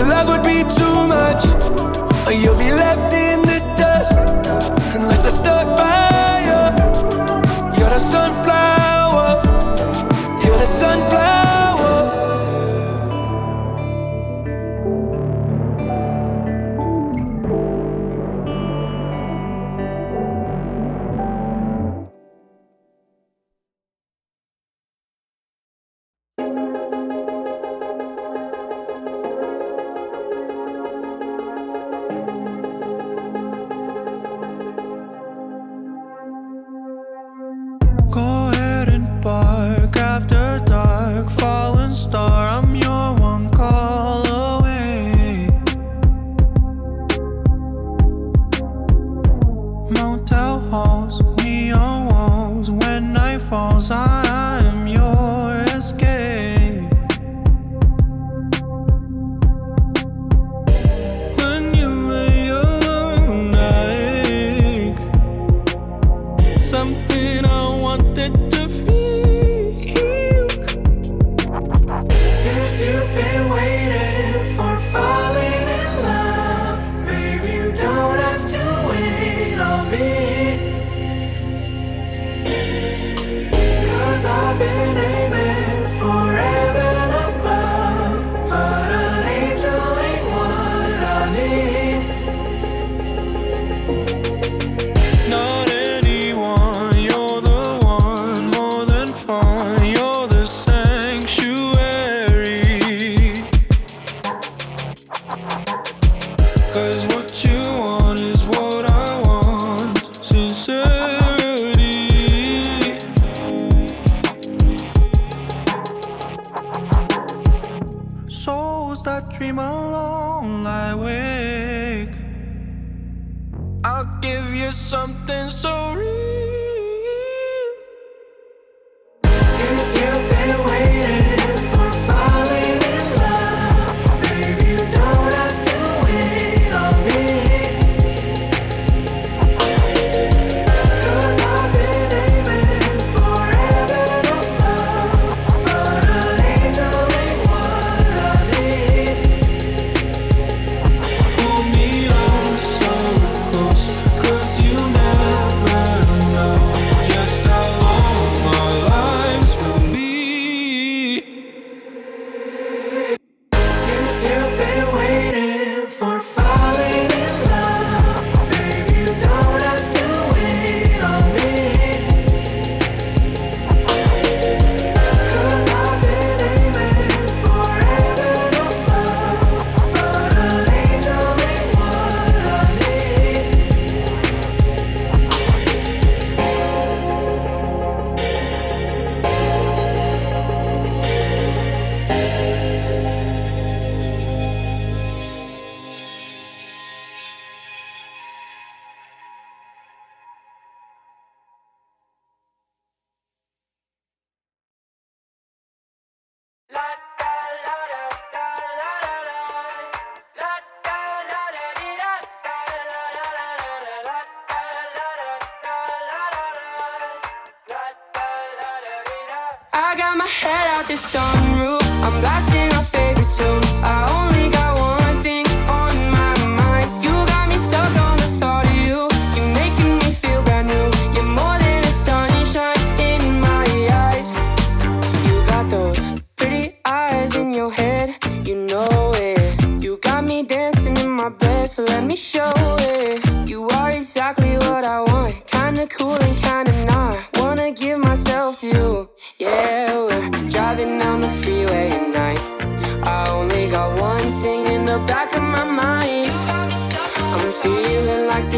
Your love would be too much, or you'll be left in the dust unless I stuck by you. You're the sunflower, you're the sunflower.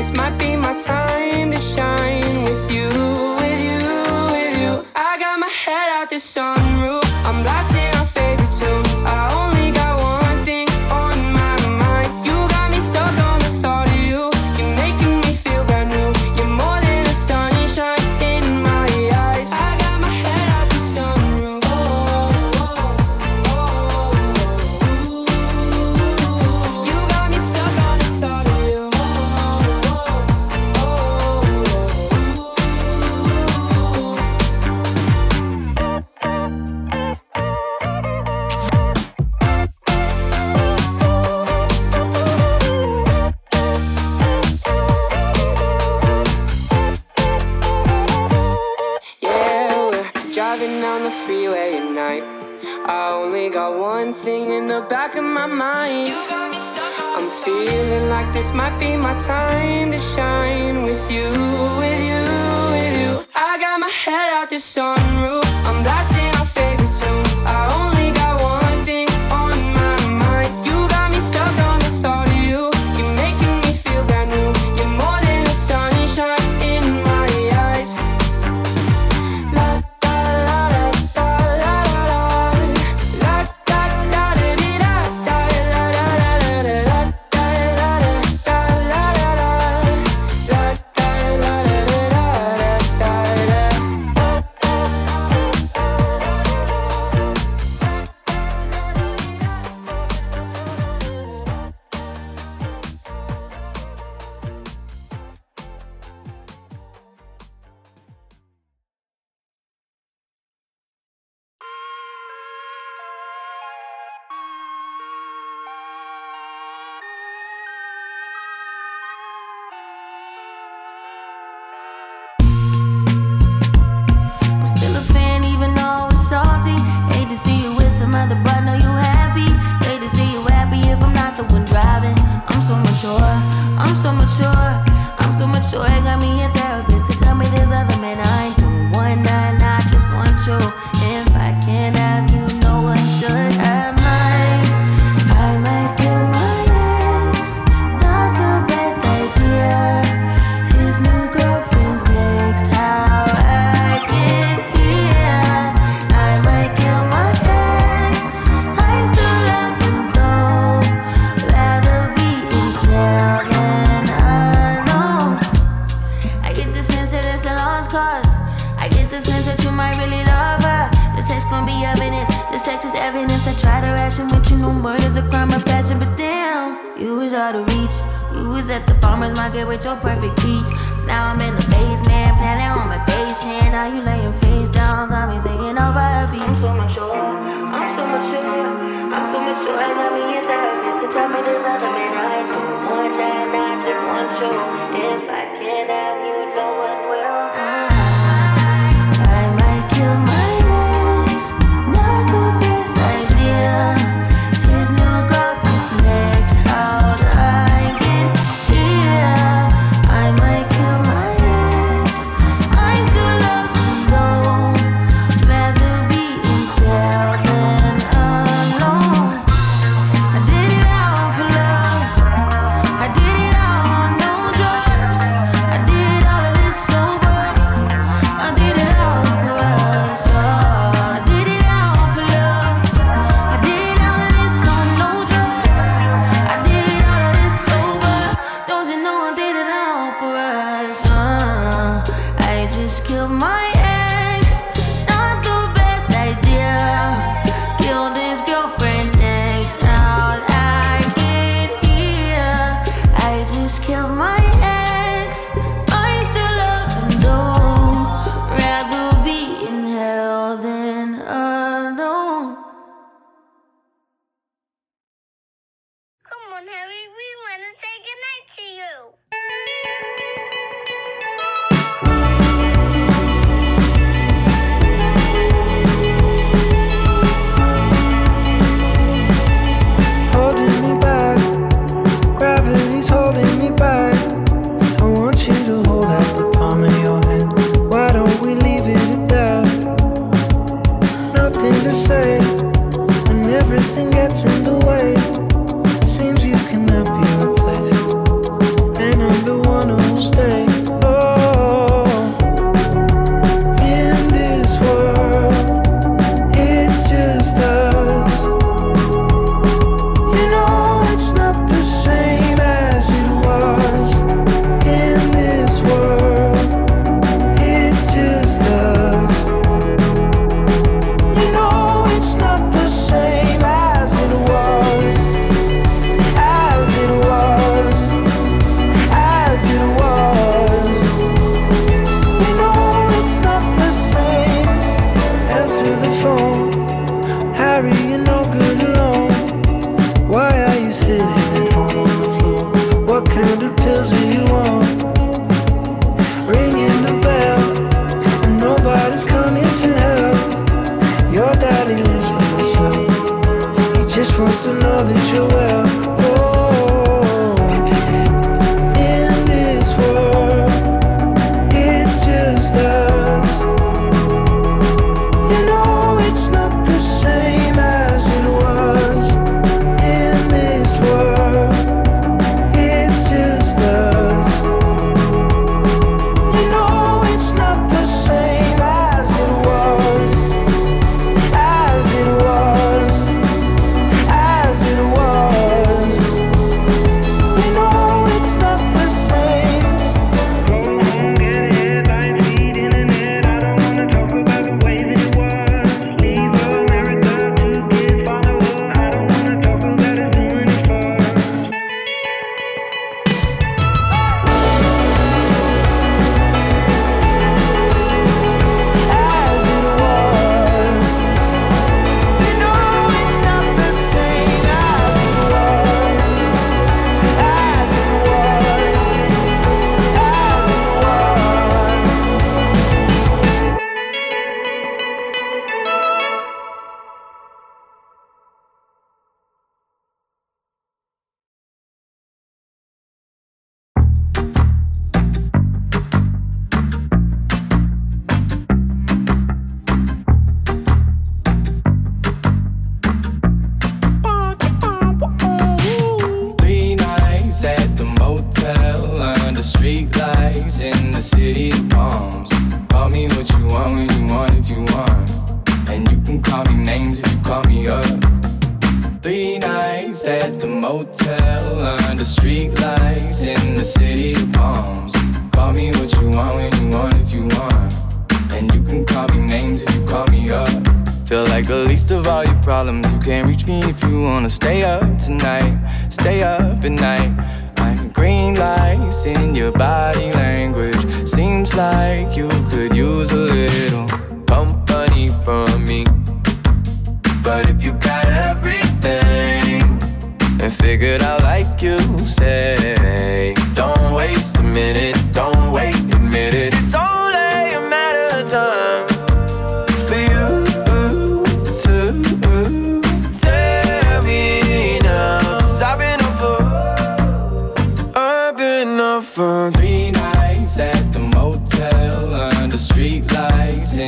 This might be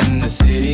in the city.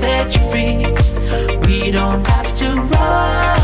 set you free. We don't have to rush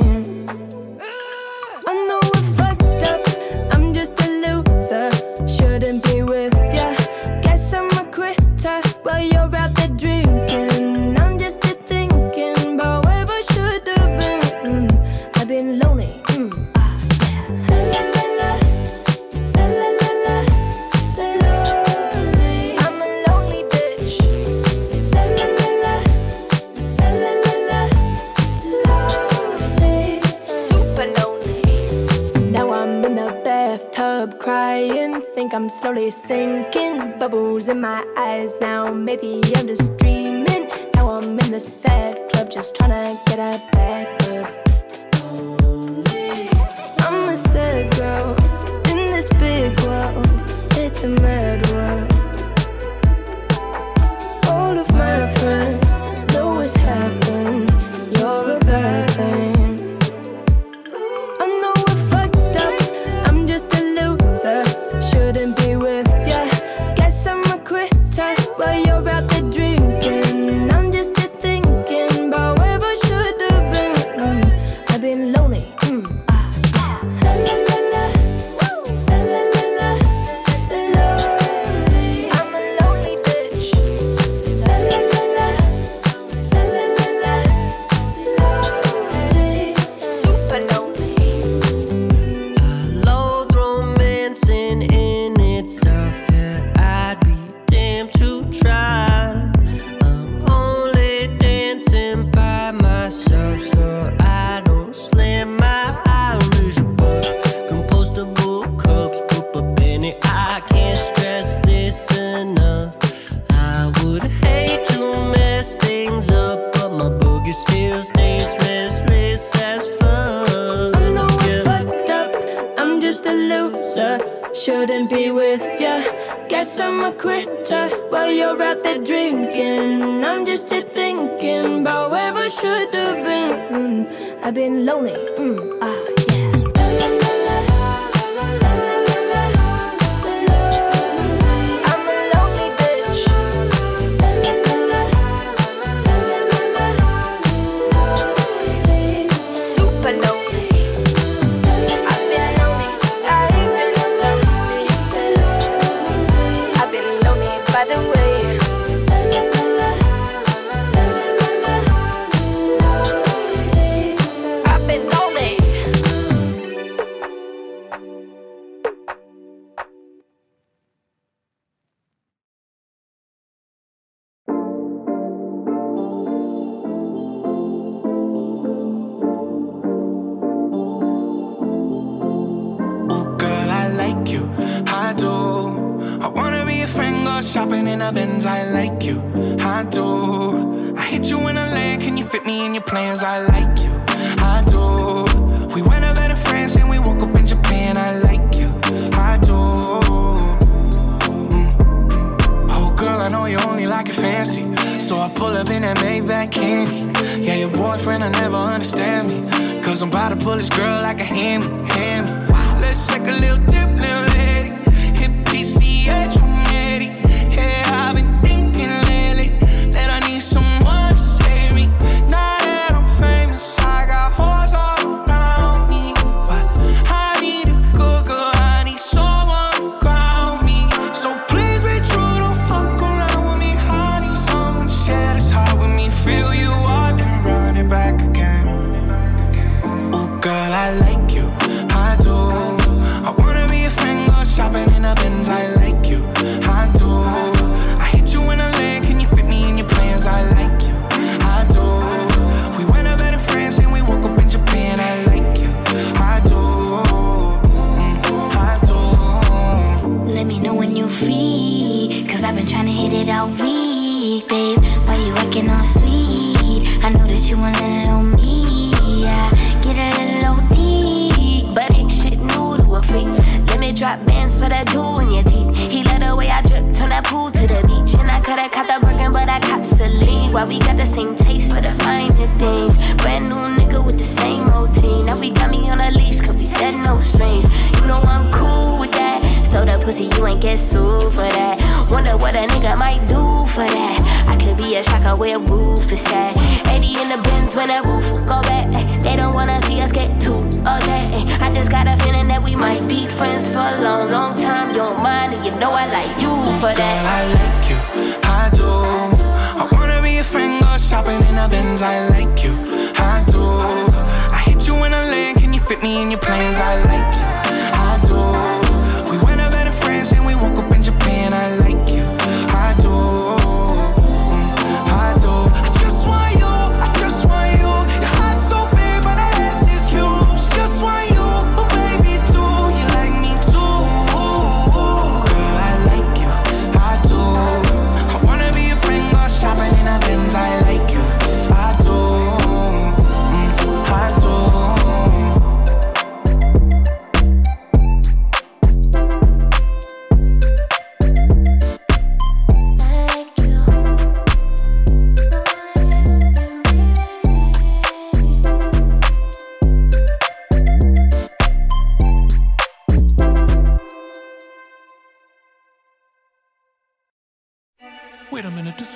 I'm slowly sinking. Bubbles in my eyes now. Maybe I'm just dreaming. Now I'm in the sad club, just trying to get a back up. I'm a sad girl in this big world. It's a mad world. All of my friends.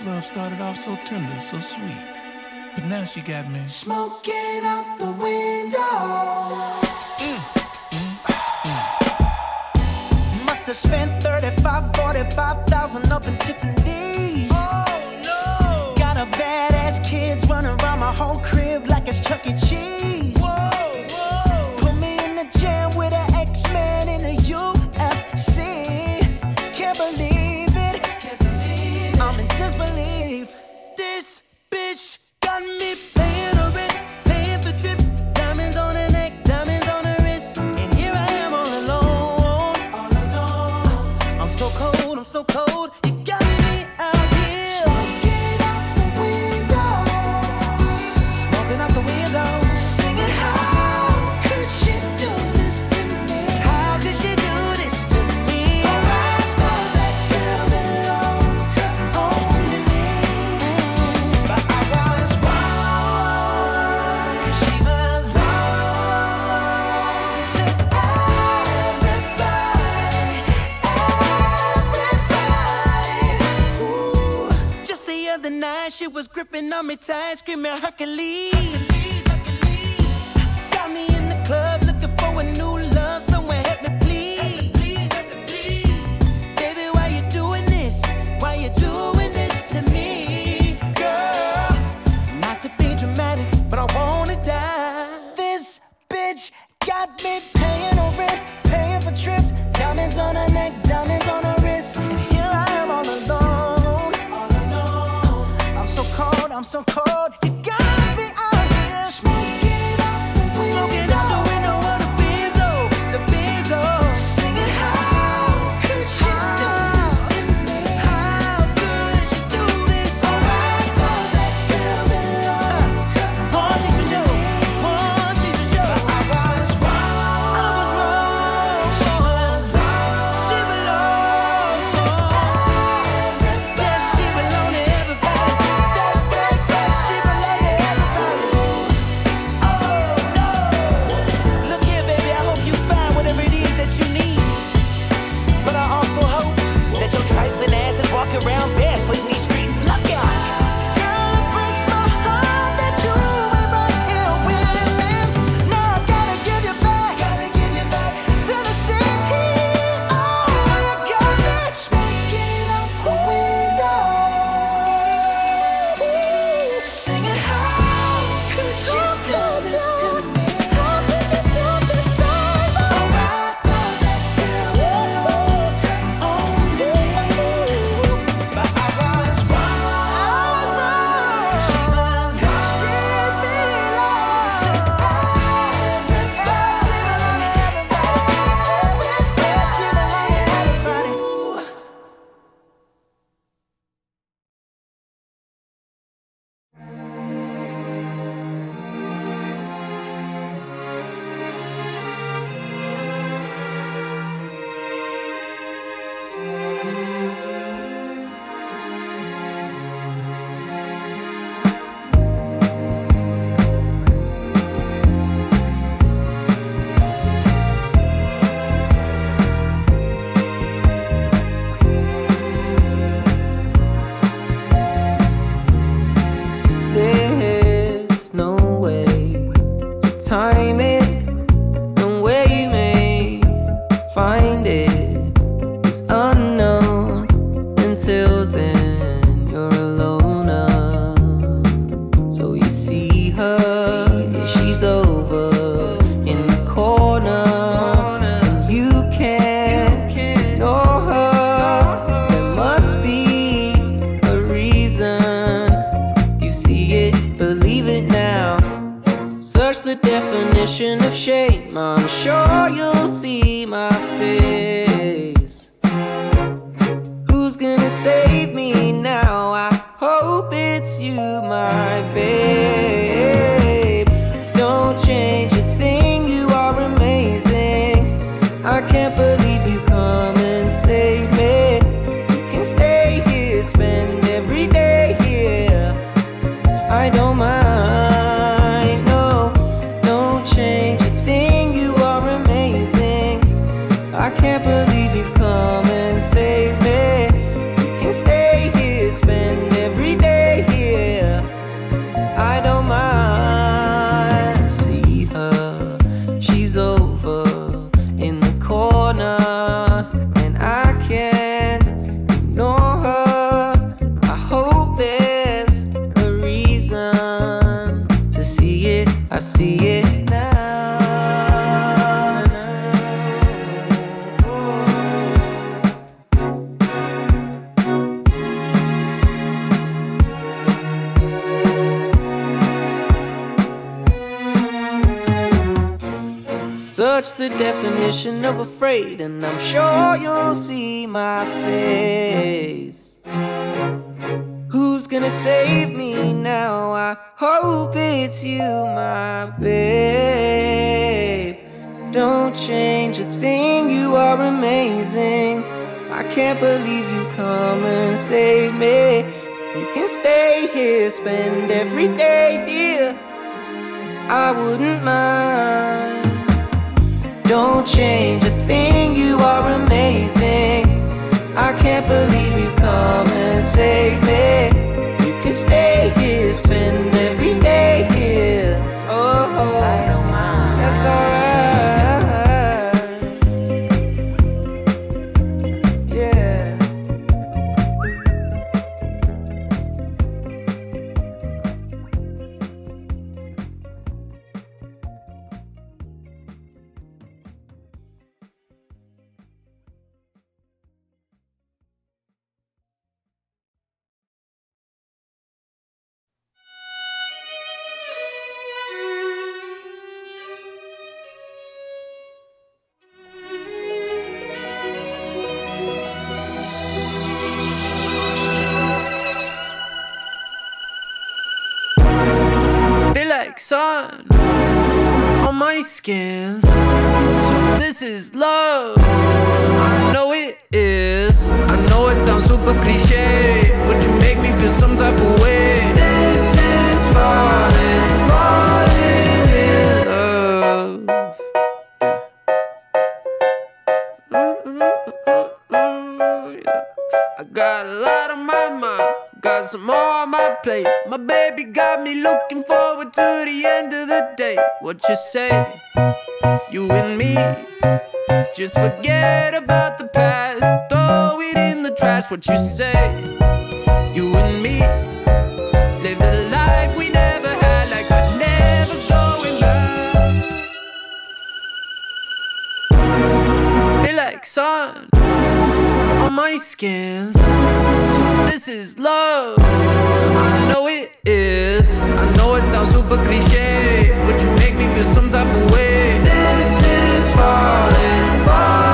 love started off so tender, so sweet. But now she got me smoking out the window. Mm, mm, mm. Must have spent 35, 45,000 up in Tiffany. Hercules. skin. So this is love. I know it is. I know it sounds super cliche, but you make me feel some type of way. This is falling, falling in love. I got a lot on my mind, got some more on my plate. My baby got me looking forward to the end of the day. What you say? You and me. Just forget about the past. Throw it in the trash. What you say? You and me. Live the life we never had, like we're never going back. Feel like sun my skin. This is love. I know it is. I know it sounds super cliche, but you make me feel some type of way. This is falling, falling.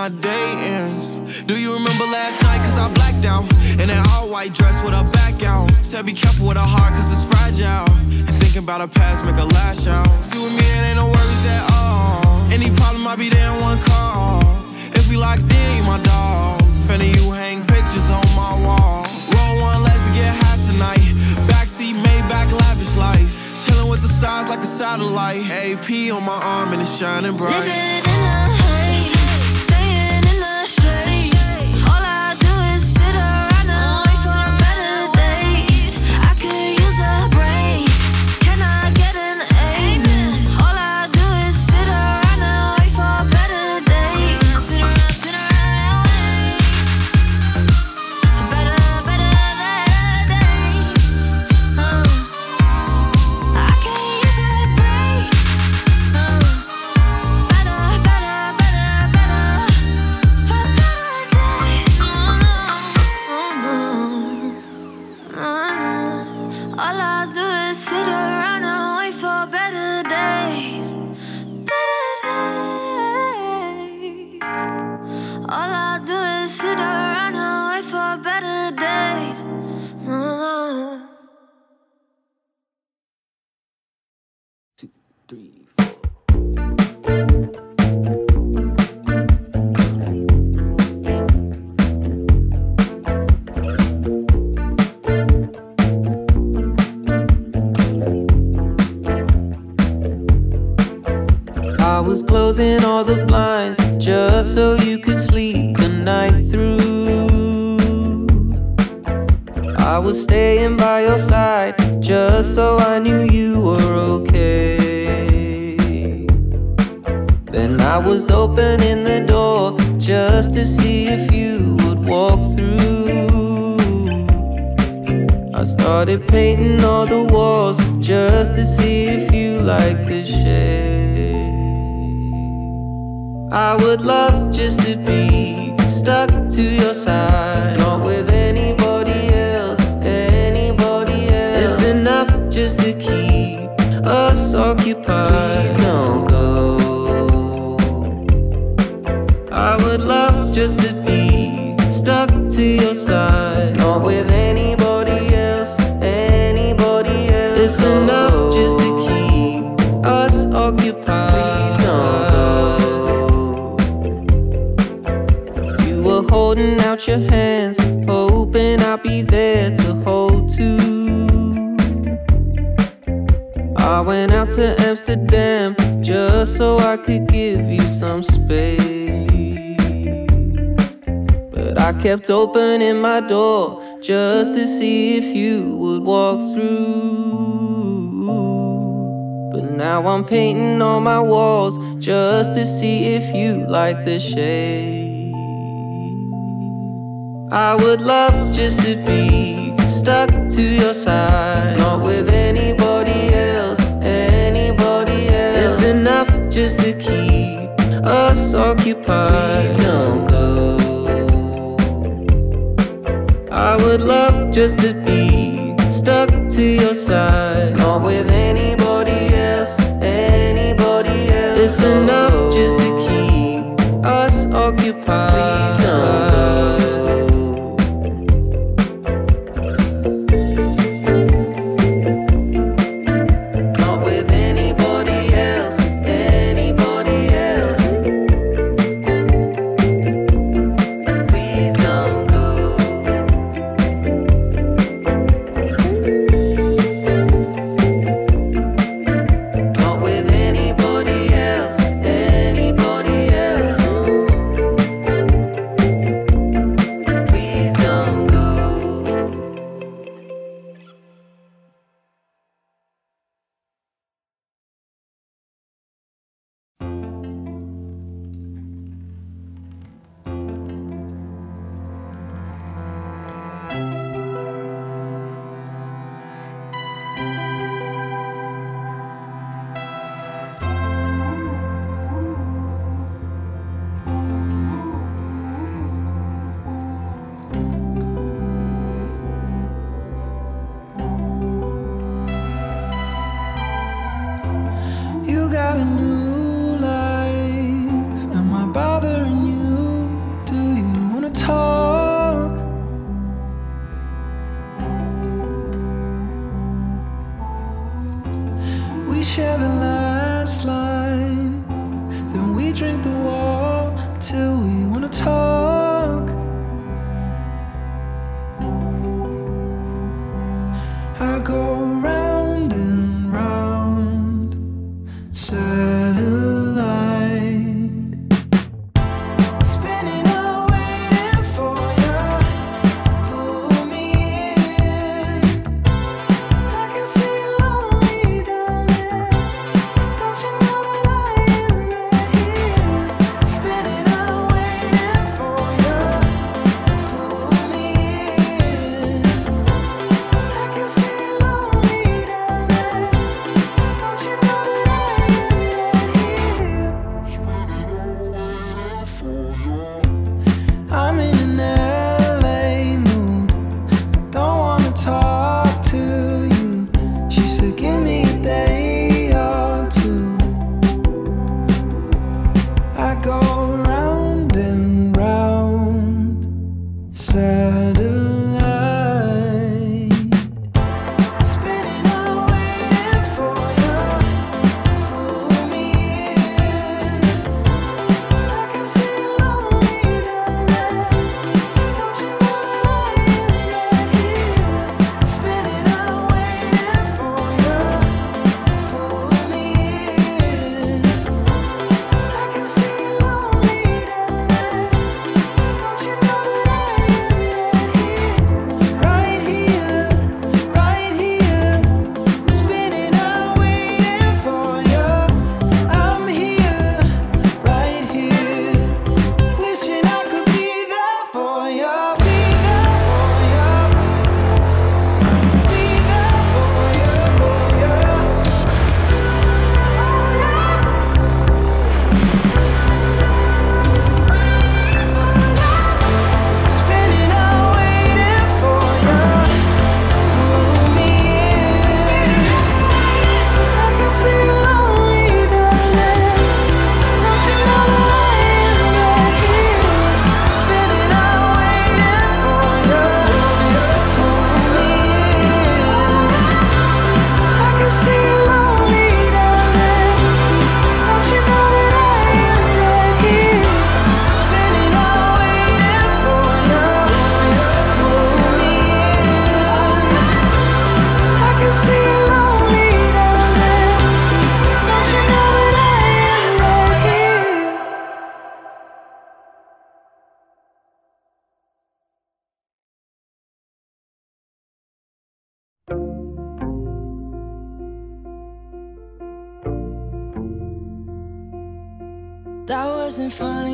my day ends. Do you remember last night? Cause I blacked out. In an all white dress with a back out. Said be careful with a heart cause it's fragile. And thinking about a past make a lash out. See with me, it ain't no worries at all. Any problem, I'll be there in one call. If we locked in, you my dog. Finna you hang pictures on my wall. Roll one, let's get high tonight. Backseat, Maybach, lavish life. Chillin' with the stars like a satellite. AP on my arm and it's shining bright. painting on my walls just to see if you like the shade. I would love just to be stuck to your side, not with anybody else, anybody else. It's enough just to keep us occupied. Please don't go. I would love just to be stuck to your side, not with anybody.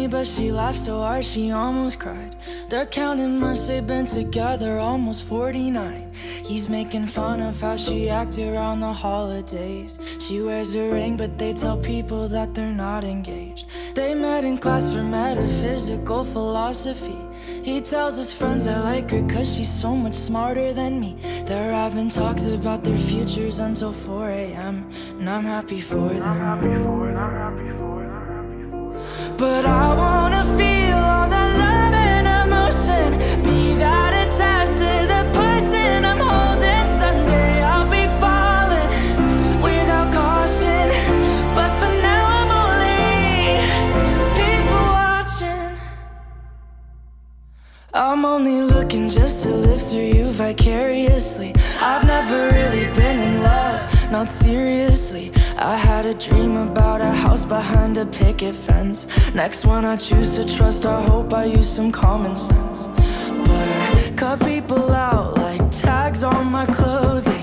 But she laughed so hard she almost cried. They're counting months they've been together, almost 49. He's making fun of how she acted around the holidays. She wears a ring, but they tell people that they're not engaged. They met in class for metaphysical philosophy. He tells his friends I like her cause she's so much smarter than me. They're having talks about their futures until 4 a.m. And I'm happy for them. Just to live through you vicariously. I've never really been in love, not seriously. I had a dream about a house behind a picket fence. Next one I choose to trust, I hope I use some common sense. But I cut people out like tags on my clothing.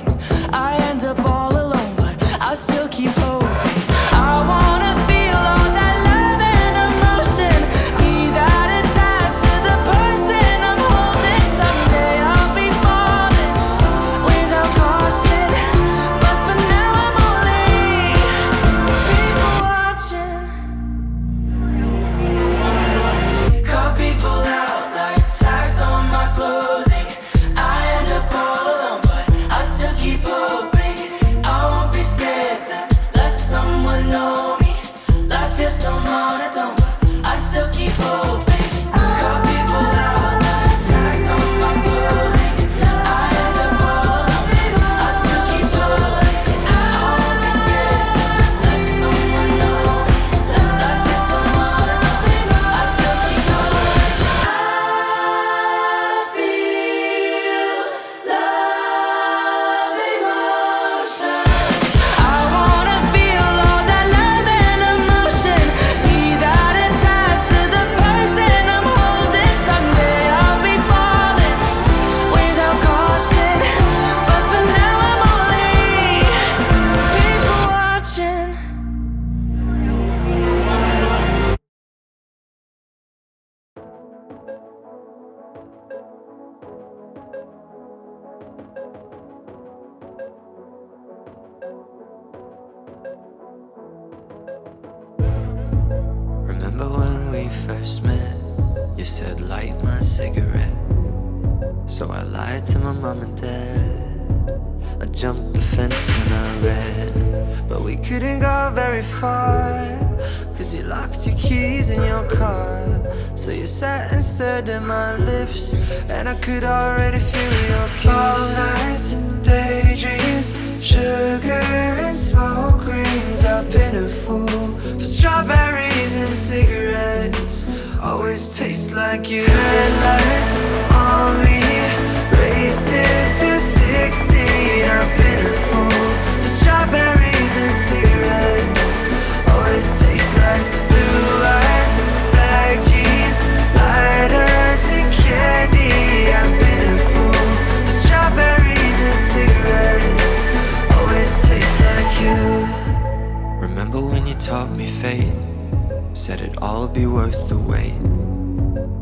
Worth the wait.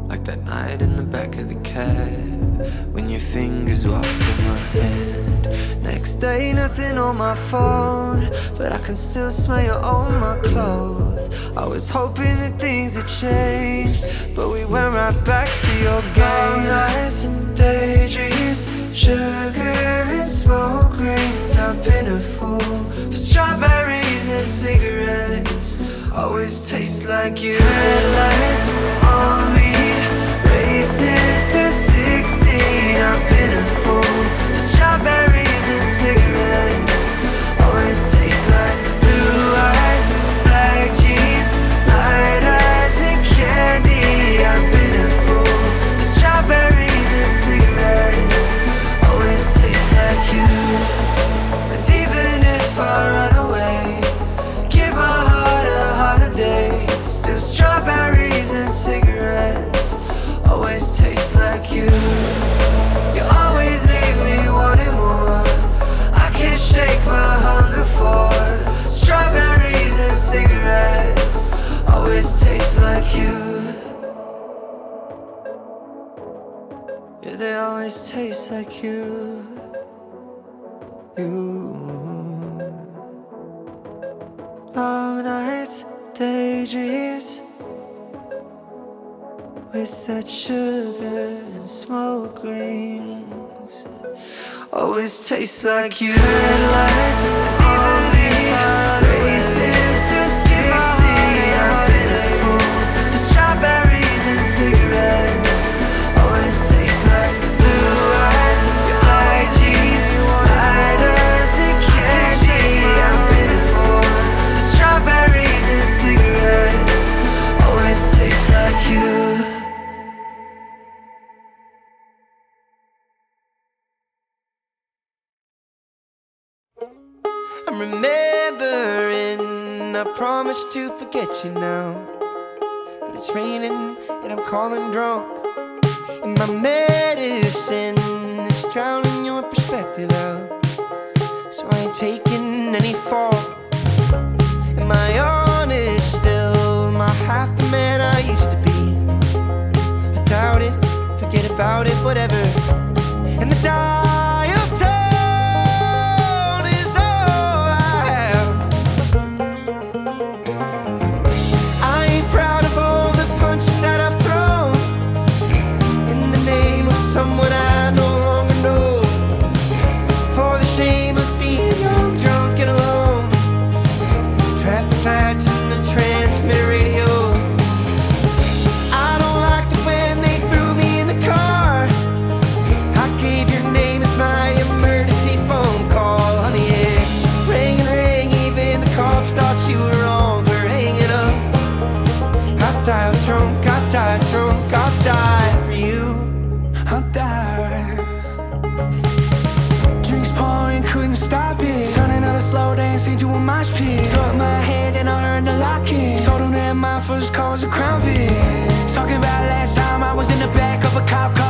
Like that night in the back of the cab when your fingers walked in my hand. Next day, nothing on my phone, but I can still smell you on my clothes. I was hoping that things had changed, but we went right back to your games. nights and daydreams, sugar and smoke rings. I've been a fool for strawberries and cigarettes. Always taste like you. Headlights on me, racing through 16. I've been a fool for strawberries and cigarettes. Always taste like blue eyes, black jeans, light eyes and candy. I've been a fool for strawberries and cigarettes. Always taste like you. strawberries and cigarettes always taste like you. You always leave me wanting more. I can't shake my hunger for strawberries and cigarettes always taste like you. Yeah, they always taste like you. You. Long nights daydreams with that sugar and smoke rings. Always tastes like you. Headlights on I'm remembering I promised to forget you now. But it's raining and I'm calling drunk. And my medicine is drowning your perspective out. So I ain't taking any fault. Am I honest still? Am I half the man I used to be? I doubt it, forget about it, whatever. And the dial cop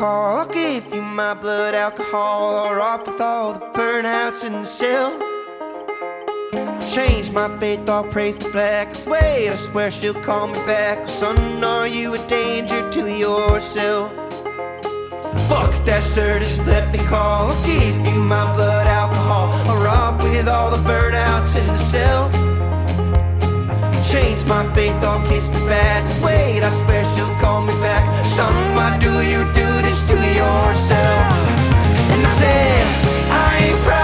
call. I'll give you my blood alcohol, or up with all the burnouts in the cell. I'll change my faith, I'll praise the flag. Wait, I swear she'll call me back. Son, are you a danger to yourself? Fuck that, sir, just let me call. I'll give you my blood alcohol, or up with all the burnouts in the cell. Change my faith, I'll kiss the past. Wait, I swear she'll call me back. Why do you do this to yourself? And I said, I ain't proud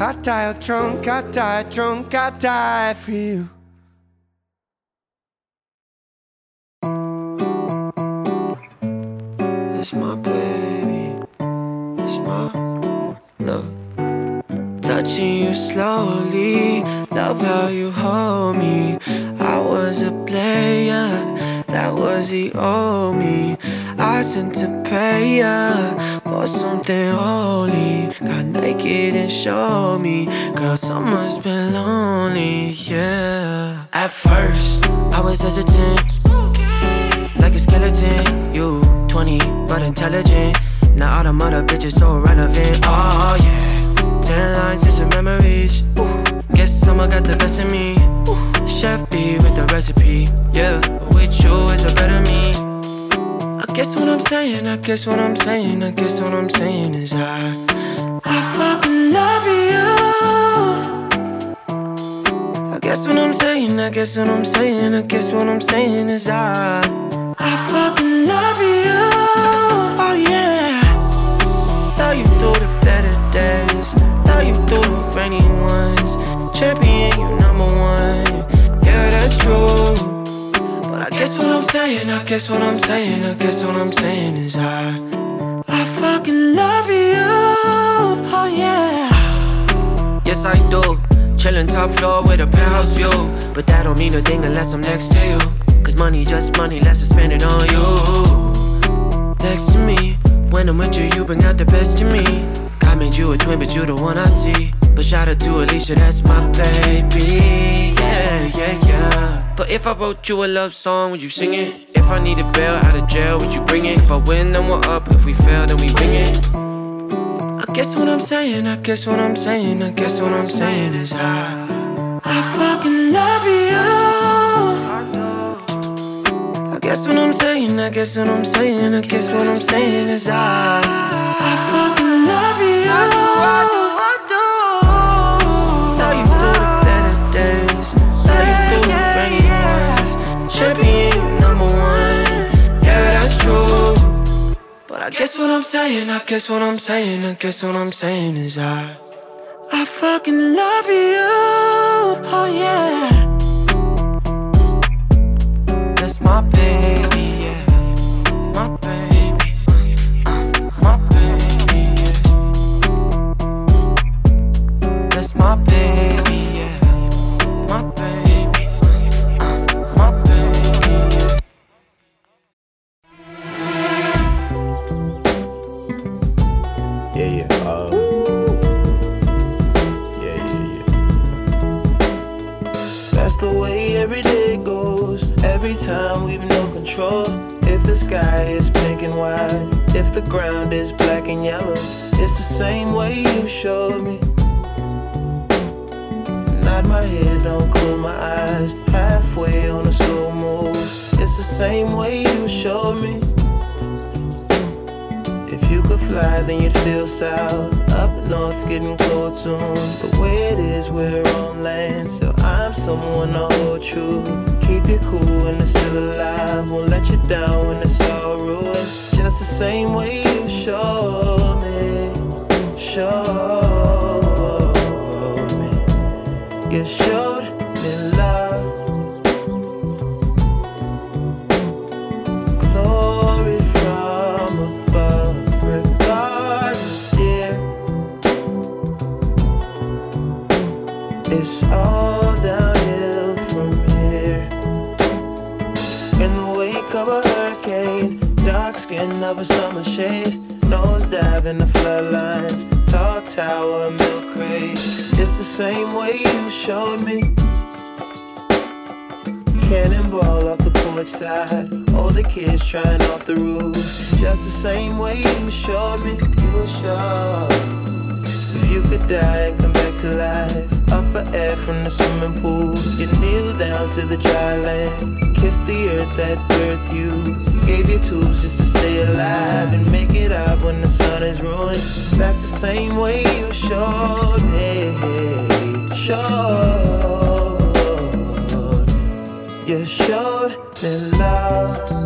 I died drunk, I died drunk, I die for you. It's my baby, it's my love. Touching you slowly, love how you hold me. I was a player, that was the old me. I sent to pay ya for something holy. Got naked and showed me, girl, someone's been lonely, yeah. At first, I was hesitant, like a skeleton. You 20, but intelligent. Now all the mother bitches so relevant. Oh yeah. Ten lines some memories. Ooh. Guess someone got the best of me. Chef B with the recipe. Yeah, with you is a better me. I guess what I'm saying, I guess what I'm saying, I guess what I'm saying is I, I fucking love you. I guess what I'm saying, I guess what I'm saying, I guess what I'm saying is I, I fucking love you. Oh yeah. Love you through the better days, love you through the rainy ones. Champion, you number one. Yeah, that's true. But I guess what I'm saying, I guess what I'm saying, I guess what I'm saying is I, I fucking love you. Oh yeah. Yes, I do. Chillin' top floor with a penthouse view. But that don't mean a thing unless I'm next to you. Cause money just money, let's just spend it on you. Next to me, when I'm with you, you bring out the best in me. God made you a twin, but you the one I see. But shout out to Alicia, that's my baby. Yeah, yeah. But if I wrote you a love song, would you sing it? If I need a bail out of jail, would you bring it? If I win, then we're up. If we fail, then we bring it. I guess what I'm saying, I guess what I'm saying, I guess what I'm saying is I, I fucking love you. I guess what I'm saying, I guess what I'm saying, I guess what I'm saying is I, I fucking love you. Champion, number one, yeah that's true. But I guess what I'm saying, I guess what I'm saying, I guess what I'm saying is I, I fucking love you. Oh yeah. That's my baby, yeah. My baby, uh, my baby, control. If the sky is pink and white, if the ground is black and yellow, it's the same way you showed me. Nod my head, don't close my eyes. Halfway on a slow move. It's the same way you showed me. If you could fly, then you'd feel south. Up north's getting cold soon. The way it is, we're on land. So I'm someone to hold true. Keep you cool when it's still alive. Won't let you down when it's all ruined. Just the same way you showed me. Showed me. You showed of a summer shade, nose dive in the floodlines, tall tower, milk crate. It's the same way you showed me. Cannonball off the porch side, older kids trying off the roof. Just the same way you showed me, you were sure. If you could die and come back to life, up for air from the swimming pool, you kneel down to the dry land, kiss the earth that birthed you, gave you tools just to stay alive and make it out when the sun is ruined. That's the same way you showed me, showed. You showed me love.